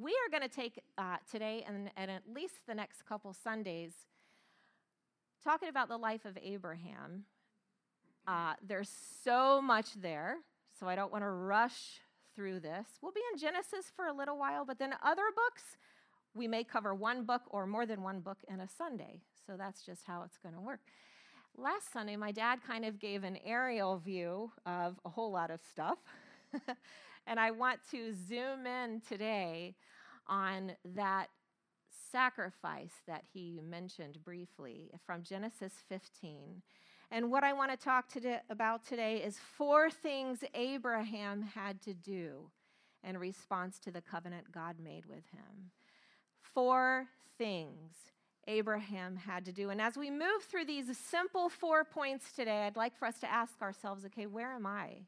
We are going to take uh, today and, and at least the next couple Sundays talking about the life of Abraham. Uh, there's so much there, so I don't want to rush through this. We'll be in Genesis for a little while, but then other books, we may cover one book or more than one book in a Sunday. So that's just how it's going to work. Last Sunday, my dad kind of gave an aerial view of a whole lot of stuff. and I want to zoom in today on that sacrifice that he mentioned briefly from Genesis 15. And what I want to talk about today is four things Abraham had to do in response to the covenant God made with him. Four things Abraham had to do. And as we move through these simple four points today, I'd like for us to ask ourselves okay, where am I?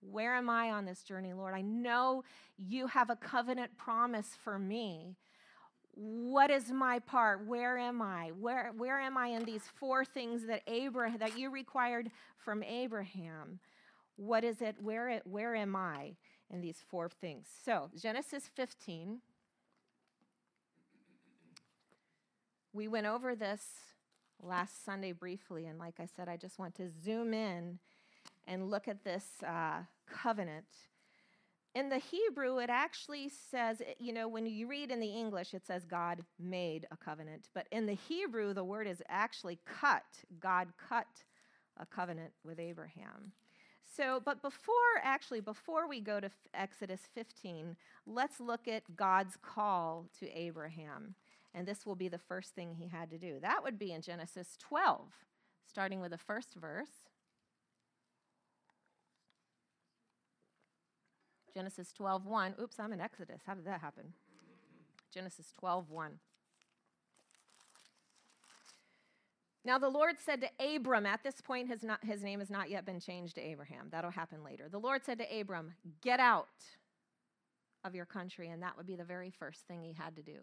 Where am I on this journey, Lord? I know you have a covenant promise for me. What is my part? Where am I? Where, where am I in these four things that Abraham that you required from Abraham? What is it? Where, it, where am I in these four things? So, Genesis 15. We went over this last Sunday briefly, and like I said, I just want to zoom in and look at this uh, covenant. In the Hebrew, it actually says, you know, when you read in the English, it says God made a covenant. But in the Hebrew, the word is actually cut. God cut a covenant with Abraham. So, but before, actually, before we go to Exodus 15, let's look at God's call to Abraham. And this will be the first thing he had to do. That would be in Genesis 12, starting with the first verse. Genesis 12, 1. Oops, I'm in Exodus. How did that happen? Genesis 12, 1. Now the Lord said to Abram, at this point his, not, his name has not yet been changed to Abraham. That'll happen later. The Lord said to Abram, Get out of your country. And that would be the very first thing he had to do.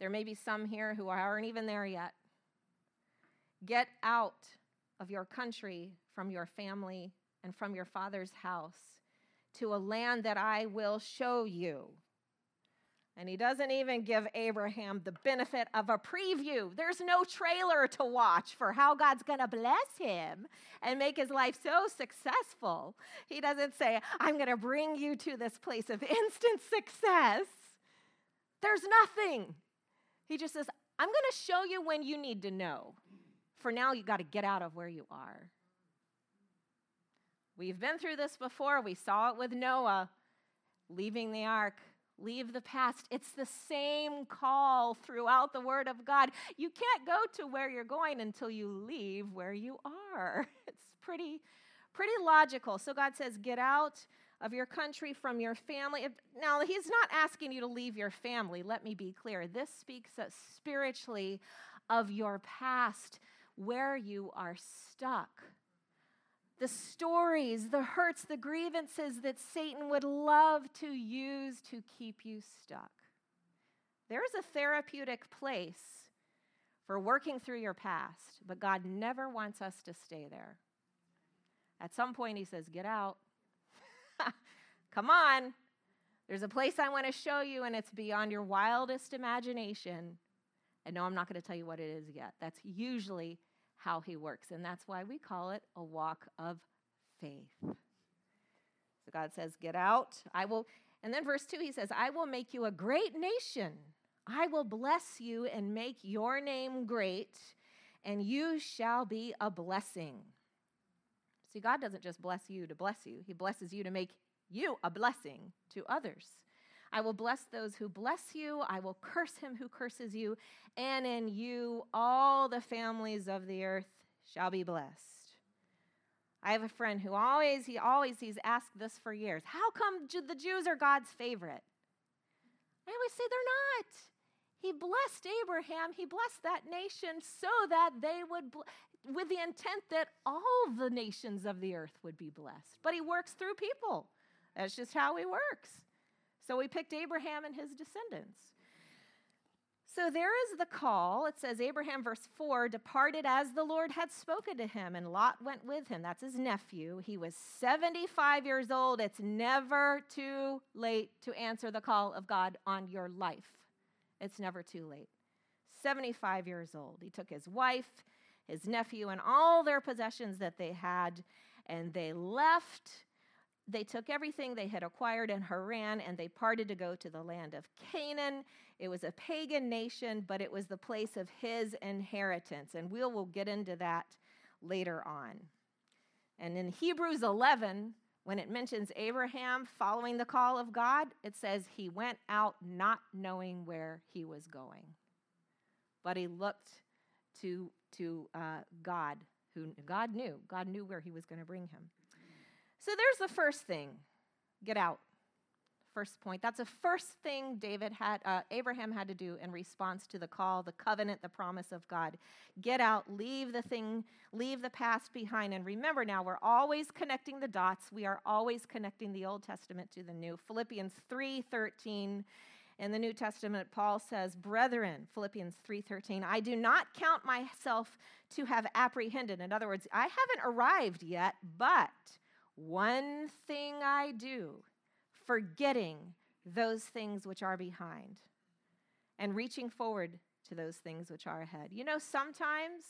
There may be some here who aren't even there yet. Get out of your country, from your family, and from your father's house to a land that I will show you. And he doesn't even give Abraham the benefit of a preview. There's no trailer to watch for how God's going to bless him and make his life so successful. He doesn't say, I'm going to bring you to this place of instant success. There's nothing. He just says, I'm going to show you when you need to know. For now, you got to get out of where you are. We've been through this before. We saw it with Noah leaving the ark. Leave the past. It's the same call throughout the Word of God. You can't go to where you're going until you leave where you are. It's pretty, pretty logical. So God says, Get out of your country, from your family. Now, he's not asking you to leave your family, let me be clear. This speaks spiritually of your past, where you are stuck. The stories, the hurts, the grievances that Satan would love to use to keep you stuck. There is a therapeutic place for working through your past, but God never wants us to stay there. At some point, He says, Get out. Come on. There's a place I want to show you, and it's beyond your wildest imagination. And no, I'm not going to tell you what it is yet. That's usually how he works. And that's why we call it a walk of faith. So God says, Get out. I will. And then verse 2, he says, I will make you a great nation. I will bless you and make your name great, and you shall be a blessing. See, God doesn't just bless you to bless you, He blesses you to make you a blessing to others. I will bless those who bless you. I will curse him who curses you. And in you, all the families of the earth shall be blessed. I have a friend who always, he always, he's asked this for years. How come the Jews are God's favorite? I always say they're not. He blessed Abraham, he blessed that nation so that they would, with the intent that all the nations of the earth would be blessed. But he works through people. That's just how he works. So we picked Abraham and his descendants. So there is the call. It says Abraham, verse 4, departed as the Lord had spoken to him, and Lot went with him. That's his nephew. He was 75 years old. It's never too late to answer the call of God on your life. It's never too late. 75 years old. He took his wife, his nephew, and all their possessions that they had, and they left. They took everything they had acquired in Haran and they parted to go to the land of Canaan. It was a pagan nation, but it was the place of his inheritance. And we'll, we'll get into that later on. And in Hebrews 11, when it mentions Abraham following the call of God, it says he went out not knowing where he was going. But he looked to, to uh, God, who God knew. God knew where he was going to bring him. So there's the first thing get out. First point. That's the first thing David had, uh, Abraham had to do in response to the call, the covenant, the promise of God. Get out, leave the thing, leave the past behind. And remember now, we're always connecting the dots. We are always connecting the Old Testament to the New. Philippians 3 13 in the New Testament, Paul says, Brethren, Philippians 3:13, I do not count myself to have apprehended. In other words, I haven't arrived yet, but one thing I do, forgetting those things which are behind and reaching forward to those things which are ahead. You know, sometimes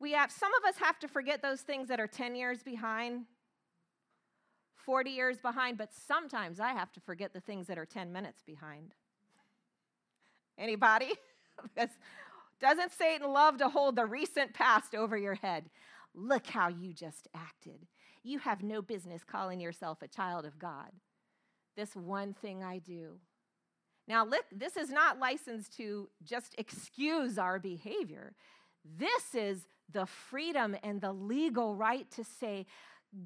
we have, some of us have to forget those things that are 10 years behind 40 years behind, but sometimes I have to forget the things that are 10 minutes behind. Anybody? doesn't Satan love to hold the recent past over your head? Look how you just acted. You have no business calling yourself a child of God. This one thing I do. Now, look, this is not licensed to just excuse our behavior. This is the freedom and the legal right to say,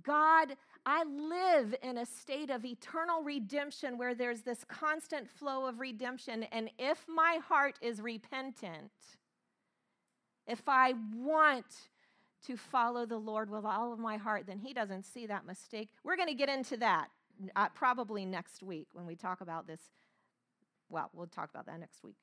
God, I live in a state of eternal redemption where there's this constant flow of redemption. And if my heart is repentant, if I want to follow the Lord with all of my heart, then He doesn't see that mistake. We're going to get into that uh, probably next week when we talk about this. Well, we'll talk about that next week.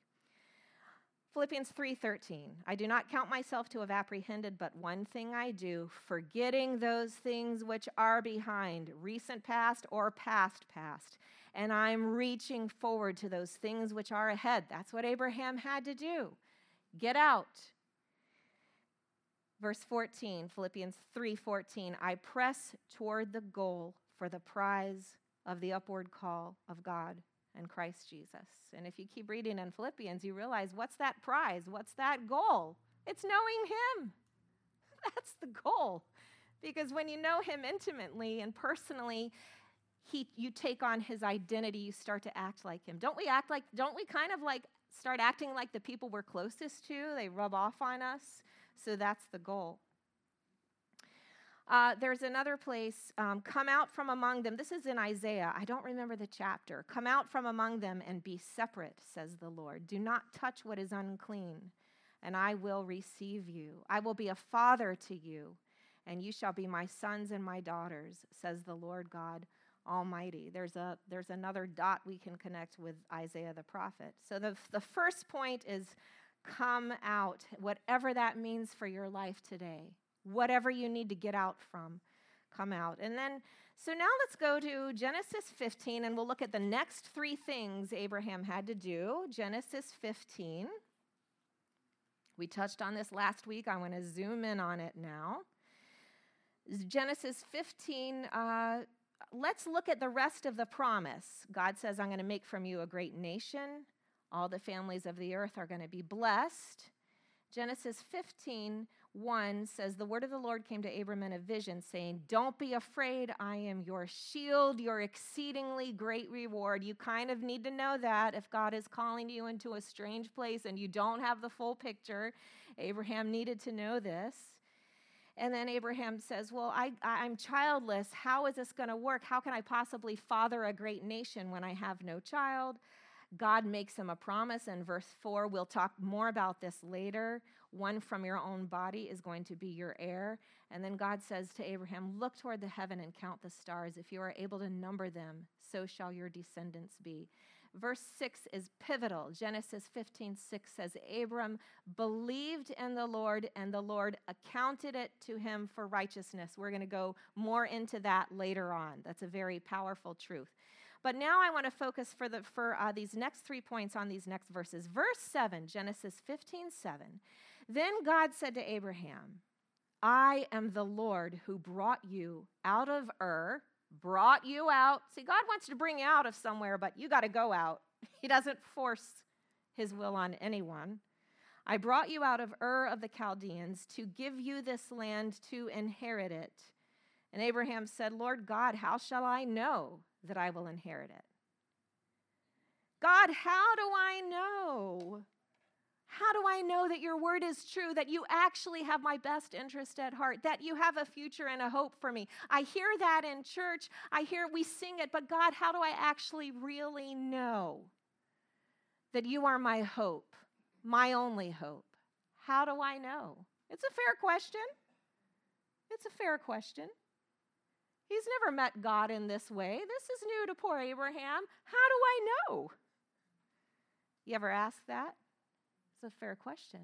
Philippians 3:13 I do not count myself to have apprehended but one thing I do forgetting those things which are behind recent past or past past and I'm reaching forward to those things which are ahead that's what Abraham had to do get out Verse 14 Philippians 3:14 I press toward the goal for the prize of the upward call of God and Christ Jesus. And if you keep reading in Philippians, you realize what's that prize? What's that goal? It's knowing Him. That's the goal. Because when you know Him intimately and personally, he, you take on His identity, you start to act like Him. Don't we act like, don't we kind of like start acting like the people we're closest to? They rub off on us. So that's the goal. Uh, there's another place, um, come out from among them. This is in Isaiah. I don't remember the chapter. Come out from among them and be separate, says the Lord. Do not touch what is unclean, and I will receive you. I will be a father to you, and you shall be my sons and my daughters, says the Lord God Almighty. There's, a, there's another dot we can connect with Isaiah the prophet. So the, the first point is come out, whatever that means for your life today whatever you need to get out from, come out. And then, so now let's go to Genesis 15 and we'll look at the next three things Abraham had to do. Genesis 15. We touched on this last week. I want to zoom in on it now. Genesis 15, uh, let's look at the rest of the promise. God says, I'm going to make from you a great nation. All the families of the earth are going to be blessed. Genesis 15, 1 says, The word of the Lord came to Abram in a vision, saying, Don't be afraid. I am your shield, your exceedingly great reward. You kind of need to know that if God is calling you into a strange place and you don't have the full picture. Abraham needed to know this. And then Abraham says, Well, I, I'm childless. How is this going to work? How can I possibly father a great nation when I have no child? God makes him a promise in verse 4. We'll talk more about this later. One from your own body is going to be your heir. And then God says to Abraham, Look toward the heaven and count the stars. If you are able to number them, so shall your descendants be. verse 6 is pivotal. Genesis 15 6 says, Abram believed in the Lord, and the Lord accounted it to him for righteousness. We're going to go more into that later on. That's a very powerful truth. But now I want to focus for, the, for uh, these next three points on these next verses. Verse 7, Genesis 15 7. Then God said to Abraham, I am the Lord who brought you out of Ur brought you out. See, God wants to bring you out of somewhere, but you got to go out. He doesn't force his will on anyone. I brought you out of Ur of the Chaldeans to give you this land to inherit it. And Abraham said, Lord God, how shall I know that I will inherit it? God, how do I know? How do I know that your word is true, that you actually have my best interest at heart, that you have a future and a hope for me? I hear that in church. I hear we sing it, but God, how do I actually really know that you are my hope, my only hope? How do I know? It's a fair question. It's a fair question. He's never met God in this way. This is new to poor Abraham. How do I know? You ever ask that? It's a fair question.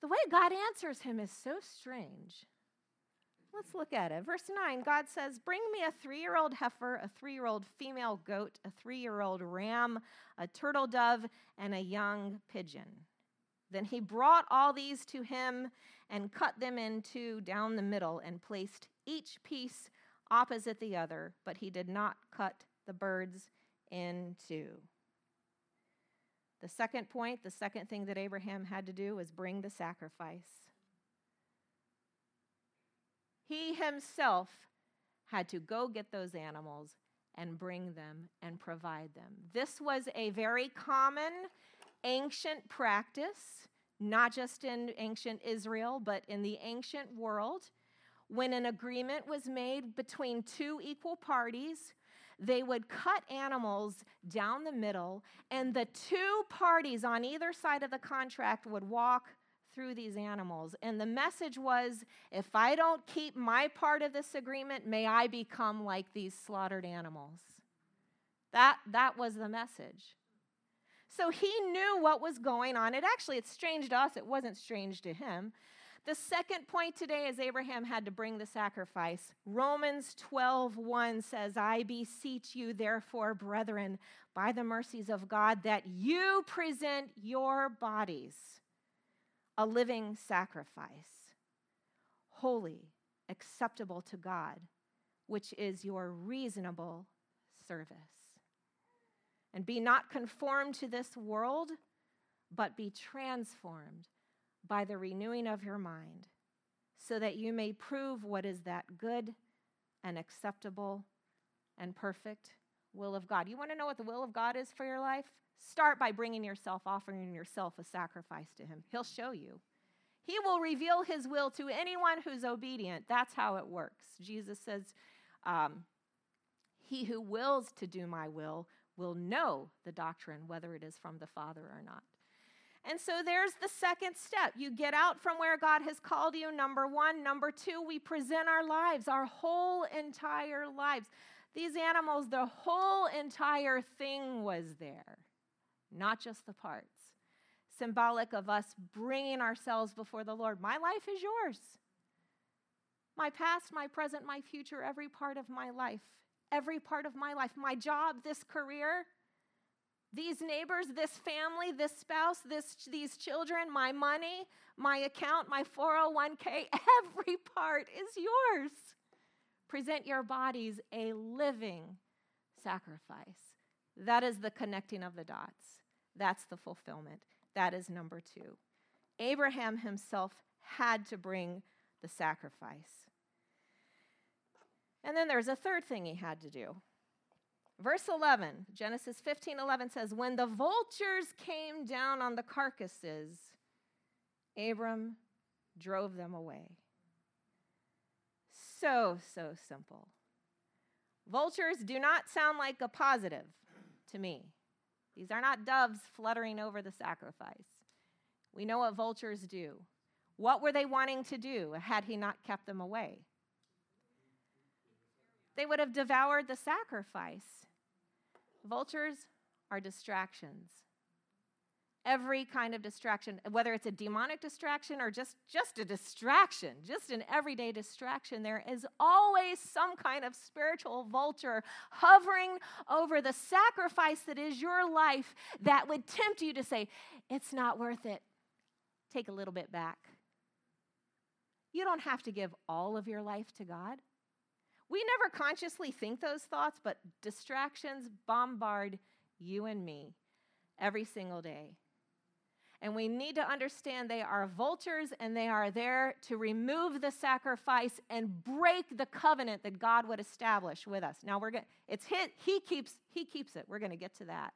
The way God answers him is so strange. Let's look at it. Verse 9 God says, Bring me a three year old heifer, a three year old female goat, a three year old ram, a turtle dove, and a young pigeon. Then he brought all these to him and cut them in two down the middle and placed each piece opposite the other, but he did not cut the birds in two. The second point, the second thing that Abraham had to do was bring the sacrifice. He himself had to go get those animals and bring them and provide them. This was a very common ancient practice, not just in ancient Israel, but in the ancient world. When an agreement was made between two equal parties, they would cut animals down the middle, and the two parties on either side of the contract would walk through these animals. And the message was if I don't keep my part of this agreement, may I become like these slaughtered animals. That, that was the message. So he knew what was going on. It actually, it's strange to us, it wasn't strange to him. The second point today is Abraham had to bring the sacrifice. Romans 12:1 says, "I beseech you therefore, brethren, by the mercies of God, that you present your bodies a living sacrifice, holy, acceptable to God, which is your reasonable service. And be not conformed to this world, but be transformed by the renewing of your mind, so that you may prove what is that good and acceptable and perfect will of God. You want to know what the will of God is for your life? Start by bringing yourself, offering yourself a sacrifice to Him. He'll show you. He will reveal His will to anyone who's obedient. That's how it works. Jesus says, um, He who wills to do my will will know the doctrine, whether it is from the Father or not. And so there's the second step. You get out from where God has called you, number one. Number two, we present our lives, our whole entire lives. These animals, the whole entire thing was there, not just the parts. Symbolic of us bringing ourselves before the Lord. My life is yours. My past, my present, my future, every part of my life, every part of my life, my job, this career, these neighbors, this family, this spouse, this, these children, my money, my account, my 401k, every part is yours. Present your bodies a living sacrifice. That is the connecting of the dots. That's the fulfillment. That is number two. Abraham himself had to bring the sacrifice. And then there's a third thing he had to do. Verse 11, Genesis 15 11 says, When the vultures came down on the carcasses, Abram drove them away. So, so simple. Vultures do not sound like a positive to me. These are not doves fluttering over the sacrifice. We know what vultures do. What were they wanting to do had he not kept them away? They would have devoured the sacrifice. Vultures are distractions. Every kind of distraction, whether it's a demonic distraction or just, just a distraction, just an everyday distraction, there is always some kind of spiritual vulture hovering over the sacrifice that is your life that would tempt you to say, It's not worth it. Take a little bit back. You don't have to give all of your life to God. We never consciously think those thoughts, but distractions bombard you and me every single day. And we need to understand they are vultures and they are there to remove the sacrifice and break the covenant that God would establish with us. Now we're going it's hit he keeps he keeps it. We're going to get to that.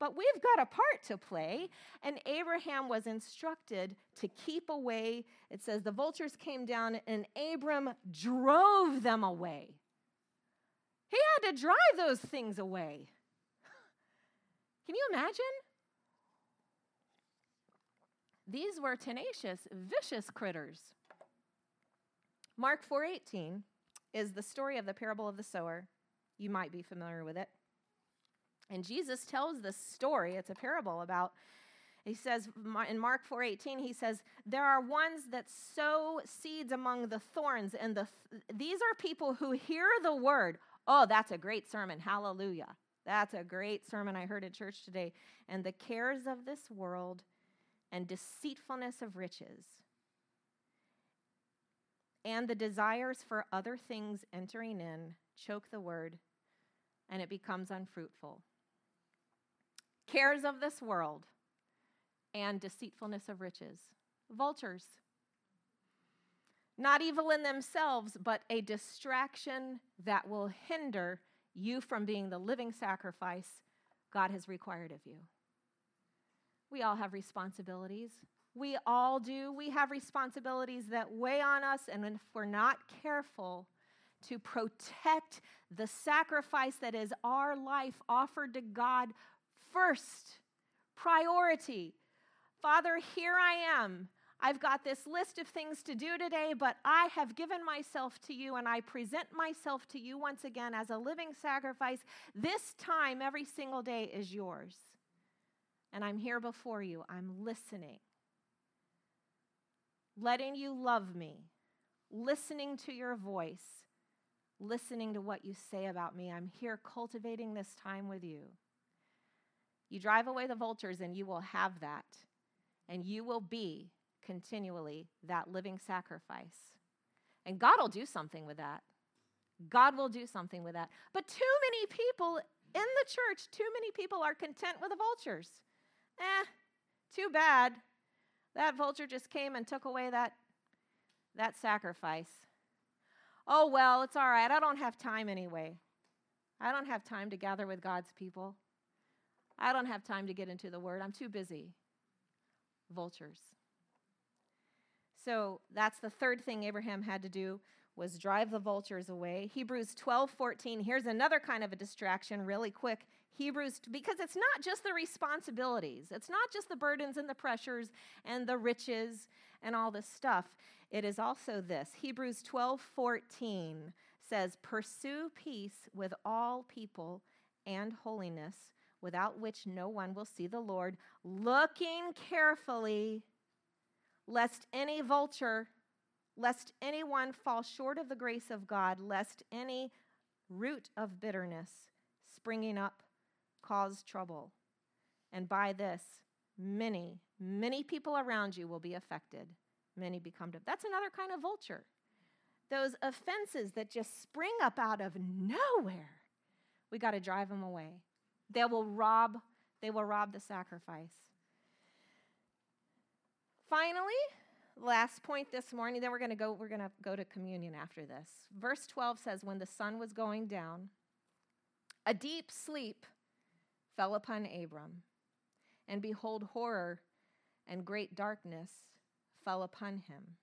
But we've got a part to play, and Abraham was instructed to keep away. It says the vultures came down, and Abram drove them away. He had to drive those things away. Can you imagine? These were tenacious, vicious critters. Mark 4:18 is the story of the parable of the sower. You might be familiar with it. And Jesus tells this story, it's a parable about he says in Mark 4:18 he says there are ones that sow seeds among the thorns and the these are people who hear the word. Oh, that's a great sermon. Hallelujah. That's a great sermon I heard at church today. And the cares of this world and deceitfulness of riches and the desires for other things entering in choke the word and it becomes unfruitful cares of this world, and deceitfulness of riches. Vultures. Not evil in themselves, but a distraction that will hinder you from being the living sacrifice God has required of you. We all have responsibilities. We all do. We have responsibilities that weigh on us, and if we're not careful to protect the sacrifice that is our life offered to God first priority. Father, here I am. I've got this list of things to do today, but I have given myself to you and I present myself to you once again as a living sacrifice. This time, every single day, is yours. And I'm here before you. I'm listening, letting you love me, listening to your voice, listening to what you say about me. I'm here cultivating this time with you. You drive away the vultures, and you will have that. And you will be continually that living sacrifice. And God will do something with that. God will do something with that. But too many people in the church, too many people are content with the vultures. Eh, too bad. That vulture just came and took away that, that sacrifice. Oh, well, it's all right. I don't have time anyway. I don't have time to gather with God's people. I don't have time to get into the word. I'm too busy. Vultures. So that's the third thing Abraham had to do was drive the vultures away. Hebrews 12, 14. Here's another kind of a distraction, really quick. Hebrews, because it's not just the responsibilities, it's not just the burdens and the pressures and the riches and all this stuff. It is also this. Hebrews 12, 14 says, Pursue peace with all people and holiness without which no one will see the Lord, looking carefully, lest any vulture, lest anyone fall short of the grace of God, lest any root of bitterness springing up cause trouble. And by this, many, many people around you will be affected. Many become. That's another kind of vulture. Those offenses that just spring up out of nowhere, we got to drive them away. They will rob, they will rob the sacrifice. Finally, last point this morning, then we're going to go we're going to go to communion after this. Verse 12 says when the sun was going down, a deep sleep fell upon Abram, and behold horror and great darkness fell upon him.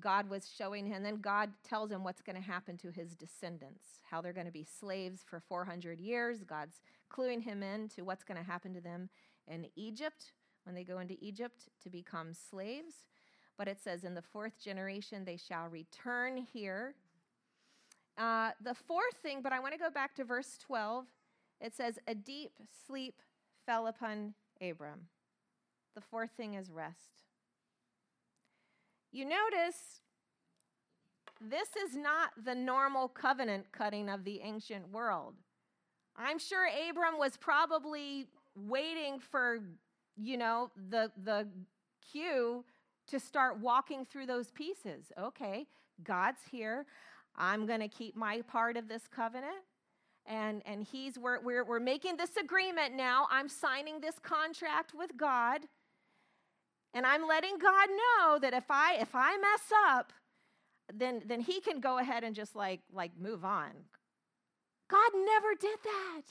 God was showing him, and then God tells him what's going to happen to his descendants, how they're going to be slaves for 400 years. God's cluing him in to what's going to happen to them in Egypt when they go into Egypt to become slaves. But it says, in the fourth generation, they shall return here. uh, the fourth thing, but I want to go back to verse 12. It says, A deep sleep fell upon Abram. The fourth thing is rest. You notice this is not the normal covenant cutting of the ancient world. I'm sure Abram was probably waiting for, you know, the, the cue to start walking through those pieces. Okay, God's here. I'm going to keep my part of this covenant. And, and he's, we're, we're, we're making this agreement now. I'm signing this contract with God. And I'm letting God know that if I, if I mess up, then, then he can go ahead and just like, like move on. God never did that.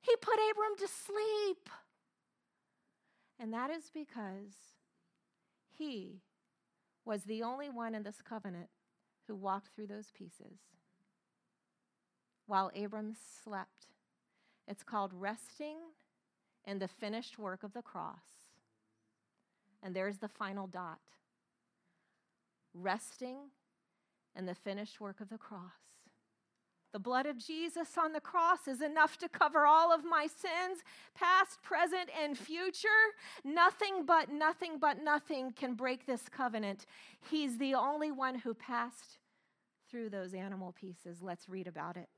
He put Abram to sleep. And that is because he was the only one in this covenant who walked through those pieces while Abram slept. It's called resting in the finished work of the cross. And there's the final dot resting in the finished work of the cross. The blood of Jesus on the cross is enough to cover all of my sins, past, present, and future. Nothing but, nothing but, nothing can break this covenant. He's the only one who passed through those animal pieces. Let's read about it.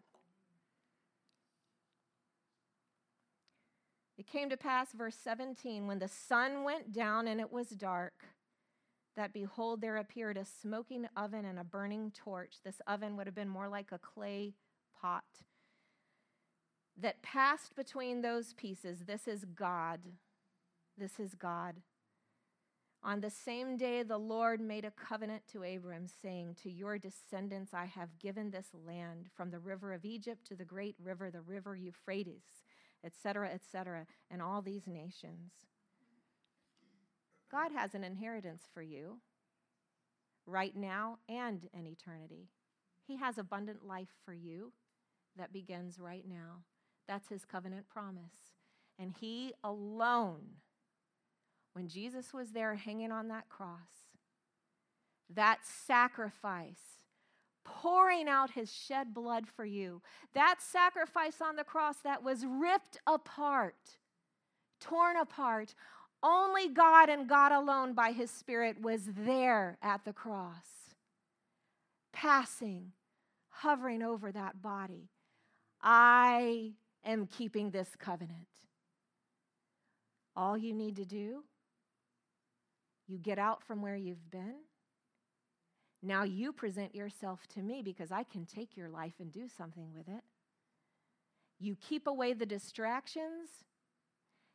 It came to pass, verse 17, when the sun went down and it was dark, that behold, there appeared a smoking oven and a burning torch. This oven would have been more like a clay pot that passed between those pieces. This is God. This is God. On the same day, the Lord made a covenant to Abram, saying, To your descendants I have given this land, from the river of Egypt to the great river, the river Euphrates, etc., etc., and all these nations. God has an inheritance for you right now and in eternity. He has abundant life for you that begins right now. That's his covenant promise. And he alone, when Jesus was there hanging on that cross, that sacrifice, pouring out his shed blood for you, that sacrifice on the cross that was ripped apart, torn apart, only God and God alone by his Spirit was there at the cross, passing, hovering over that body I am keeping this covenant. All you need to do, you get out from where you've been. Now you present yourself to me because I can take your life and do something with it. You keep away the distractions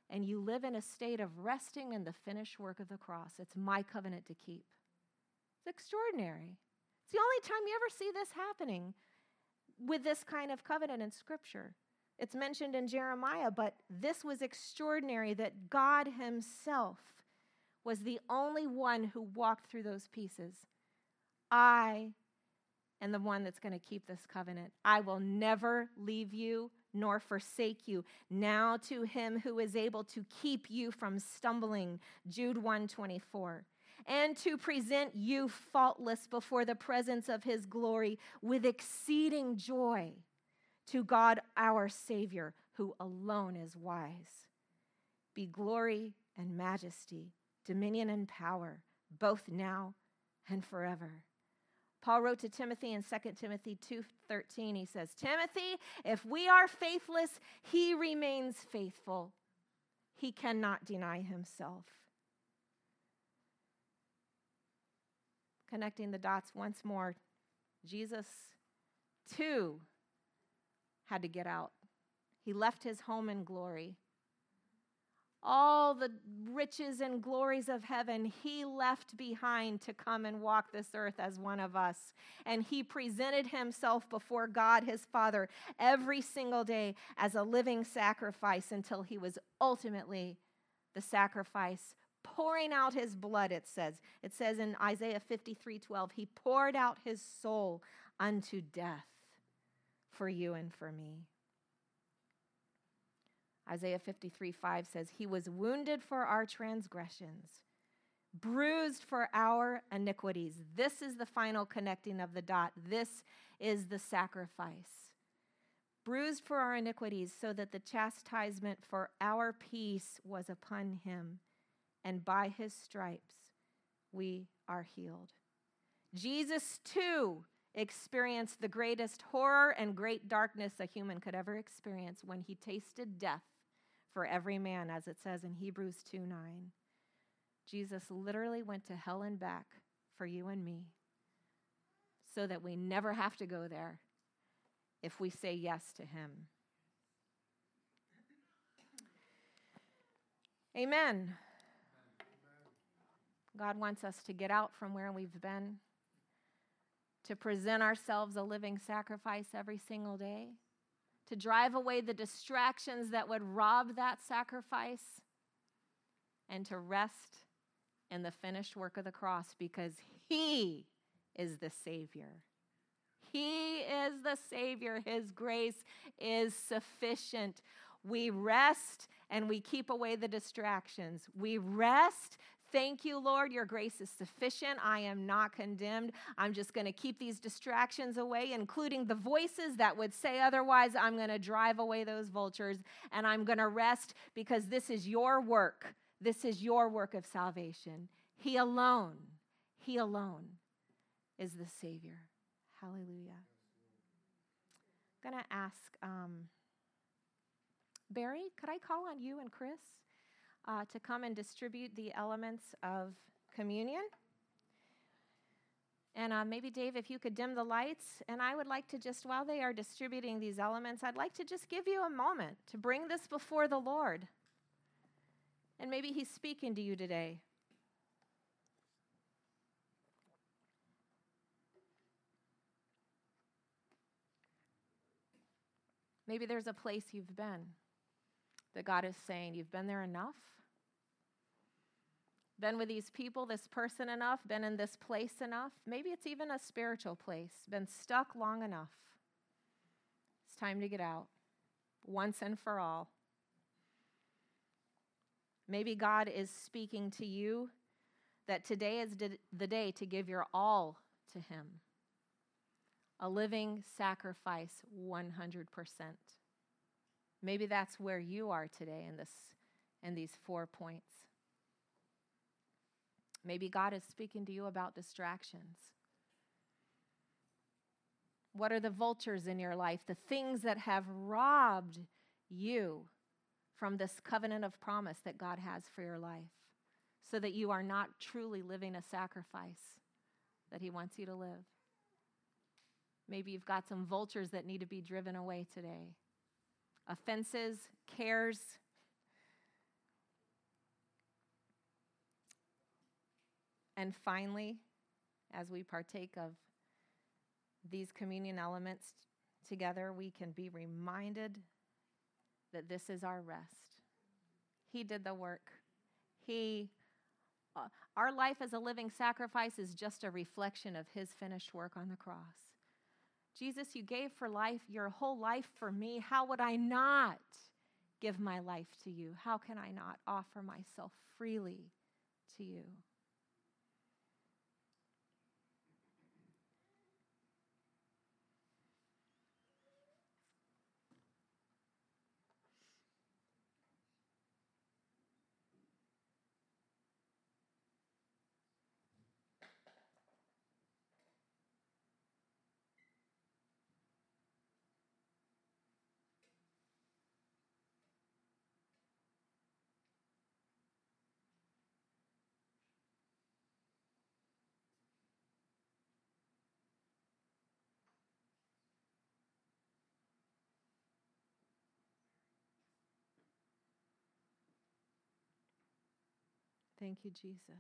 and you live in a state of resting in the finished work of the cross. It's my covenant to keep. It's extraordinary. It's the only time you ever see this happening with this kind of covenant in Scripture. It's mentioned in Jeremiah, but this was extraordinary that God Himself was the only one who walked through those pieces. I am the one that's going to keep this covenant. I will never leave you nor forsake you. Now to him who is able to keep you from stumbling. Jude 124 and to present you faultless before the presence of his glory with exceeding joy to God our Savior, who alone is wise. Be glory and majesty, dominion and power, both now and forever. Paul wrote to Timothy in 2 Timothy 2:13 he says, "Timothy, if we are faithless, he remains faithful. He cannot deny himself." connecting the dots once more, Jesus too had to get out. He left his home in glory. All the riches and glories of heaven he left behind to come and walk this earth as one of us. And he presented himself before God his Father every single day as a living sacrifice until he was ultimately the sacrifice pouring out his blood, it says. It says in Isaiah 53 12, he poured out his soul unto death for you and for me. Isaiah 53 5 says, He was wounded for our transgressions, bruised for our iniquities. This is the final connecting of the dot. This is the sacrifice. Bruised for our iniquities, so that the chastisement for our peace was upon him, and by his stripes we are healed. Jesus, too, experienced the greatest horror and great darkness a human could ever experience when he tasted death for every man, as it says in Hebrews 2 9. Jesus literally went to hell and back for you and me so that we never have to go there if we say yes to him. Amen. God wants us to get out from where we've been to present ourselves a living sacrifice every single day, to drive away the distractions that would rob that sacrifice, and to rest in the finished work of the cross because He is the Savior. He is the Savior. His grace is sufficient. We rest and we keep away the distractions. We rest Thank you, Lord. Your grace is sufficient. I am not condemned. I'm just going to keep these distractions away, including the voices that would say otherwise. I'm going to drive away those vultures and I'm going to rest because this is your work. This is your work of salvation. He alone, He alone is the Savior. Hallelujah. I'm going to ask um, Barry, could I call on you and Chris? Uh, to come and distribute the elements of communion. And uh, maybe, Dave, if you could dim the lights. And I would like to just, while they are distributing these elements, I'd like to just give you a moment to bring this before the Lord. And maybe He's speaking to you today. Maybe there's a place you've been that God is saying, You've been there enough? Been with these people, this person enough? Been in this place enough? Maybe it's even a spiritual place. Been stuck long enough. It's time to get out once and for all. Maybe God is speaking to you that today is the day to give your all to Him. A living sacrifice 100%. Maybe that's where you are today in this in these four points. Maybe God is speaking to you about distractions. What are the vultures in your life, the things that have robbed you from this covenant of promise that God has for your life, so that you are not truly living a sacrifice that He wants you to live? Maybe you've got some vultures that need to be driven away today offenses, cares. And finally, as we partake of these communion elements together, we can be reminded that this is our rest. He did the work. He uh, our life as a living sacrifice is just a reflection of his finished work on the cross. Jesus, you gave for life your whole life for me. How would I not give my life to you? How can I not offer myself freely to you? Thank you, Jesus. Thank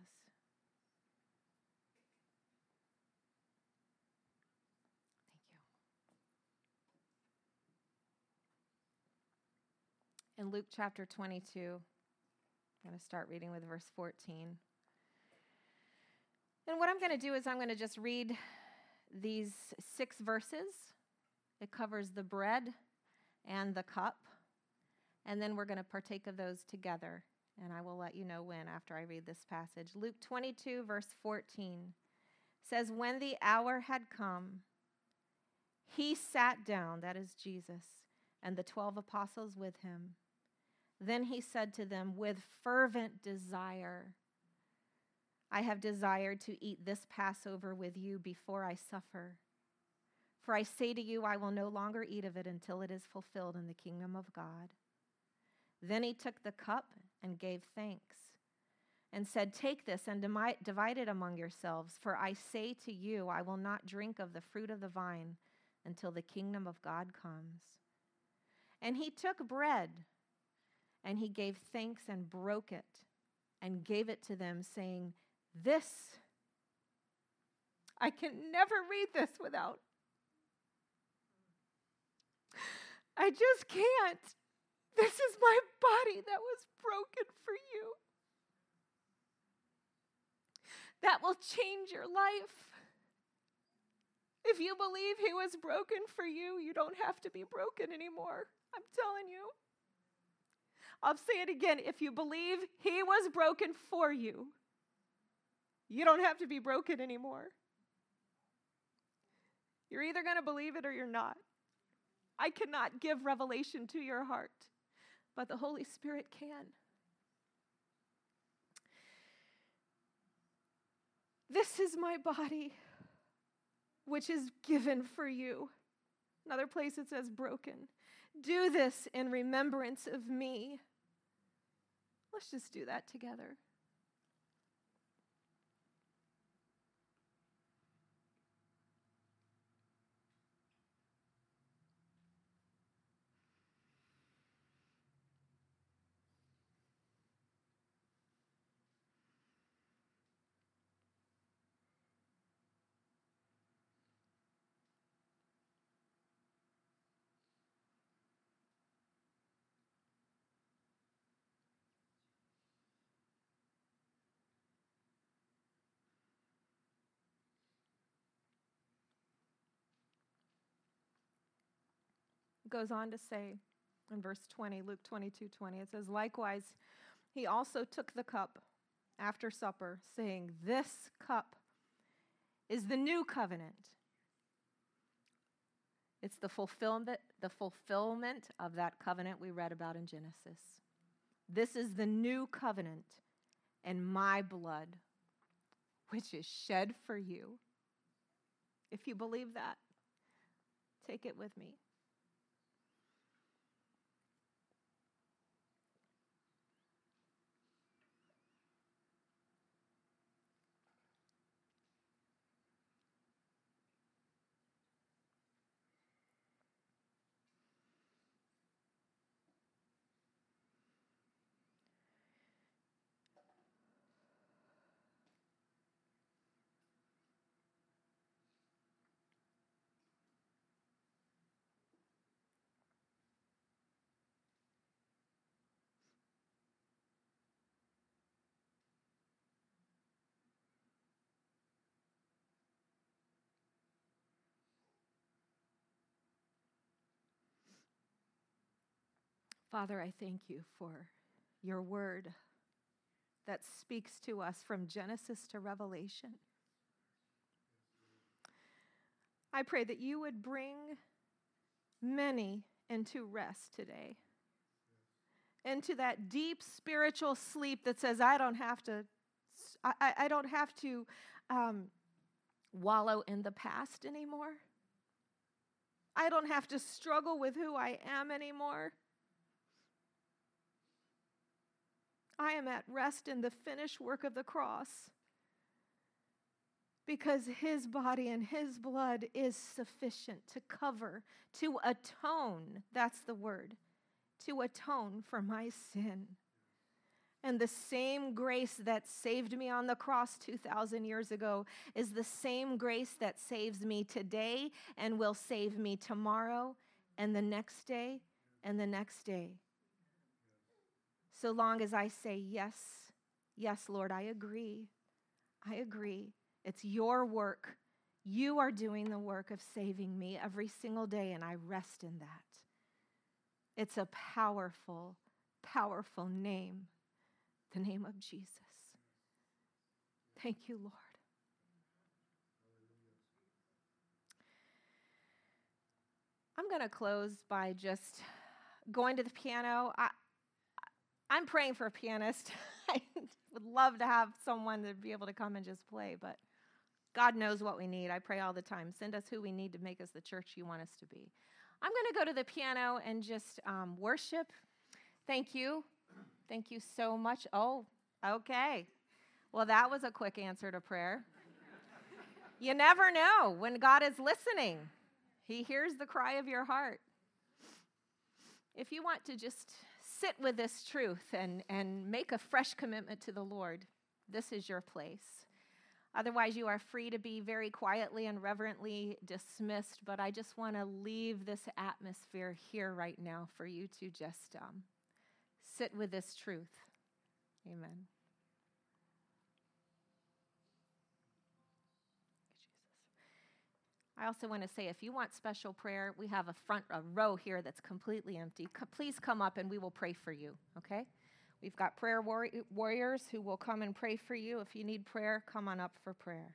you. In Luke chapter 22, I'm going to start reading with verse 14. And what I'm going to do is I'm going to just read these six verses. It covers the bread and the cup. And then we're going to partake of those together and I will let you know when after I read this passage. Luke 22, verse 14 says, When the hour had come, he sat down, that is Jesus, and the 12 apostles with him. Then he said to them, With fervent desire, I have desired to eat this Passover with you before I suffer. For I say to you, I will no longer eat of it until it is fulfilled in the kingdom of God. Then he took the cup and gave thanks and said, Take this and divide it among yourselves, for I say to you, I will not drink of the fruit of the vine until the kingdom of God comes. And he took bread and he gave thanks and broke it and gave it to them, saying, This, I can never read this without. I just can't. This is my body that was broken for you. That will change your life. If you believe he was broken for you, you don't have to be broken anymore. I'm telling you. I'll say it again. If you believe he was broken for you, you don't have to be broken anymore. You're either going to believe it or you're not. I cannot give revelation to your heart, but the Holy Spirit can. This is my body, which is given for you. Another place it says broken. Do this in remembrance of me. Let's just do that together. Goes on to say in verse 20, Luke 22 20, it says, Likewise, he also took the cup after supper, saying, This cup is the new covenant. It's the fulfillment, the fulfillment of that covenant we read about in Genesis. This is the new covenant and my blood, which is shed for you. If you believe that, take it with me. Father, I thank you for your word that speaks to us from Genesis to Revelation. I pray that you would bring many into rest today, into that deep spiritual sleep that says, I don't have to, I, I don't have to um, wallow in the past anymore. I don't have to struggle with who I am anymore. I am at rest in the finished work of the cross because his body and his blood is sufficient to cover, to atone. That's the word, to atone for my sin. And the same grace that saved me on the cross 2,000 years ago is the same grace that saves me today and will save me tomorrow and the next day and the next day so long as I say, Yes, yes, Lord, I agree. I agree. It's your work. You are doing the work of saving me every single day, and I rest in that. It's a powerful, powerful name The name of Jesus. Thank you, Lord. I'm going to close by just going to the piano. I, I'm praying for a pianist. I would love to have someone to be able to come and just play, but God knows what we need. I pray all the time. Send us who we need to make us the church you want us to be. I'm going to go to the piano and just um, worship. Thank you. Thank you so much. Oh, okay. Well, that was a quick answer to prayer. you never know when God is listening, He hears the cry of your heart. If you want to just sit with this truth and, and make a fresh commitment to the Lord, this is your place. Otherwise, you are free to be very quietly and reverently dismissed. But I just want to leave this atmosphere here right now for you to just um, sit with this truth. Amen. I also want to say if you want special prayer, we have a front a row here that's completely empty. Please come up and we will pray for you, okay? We've got prayer warriors who will come and pray for you. If you need prayer, come on up for prayer.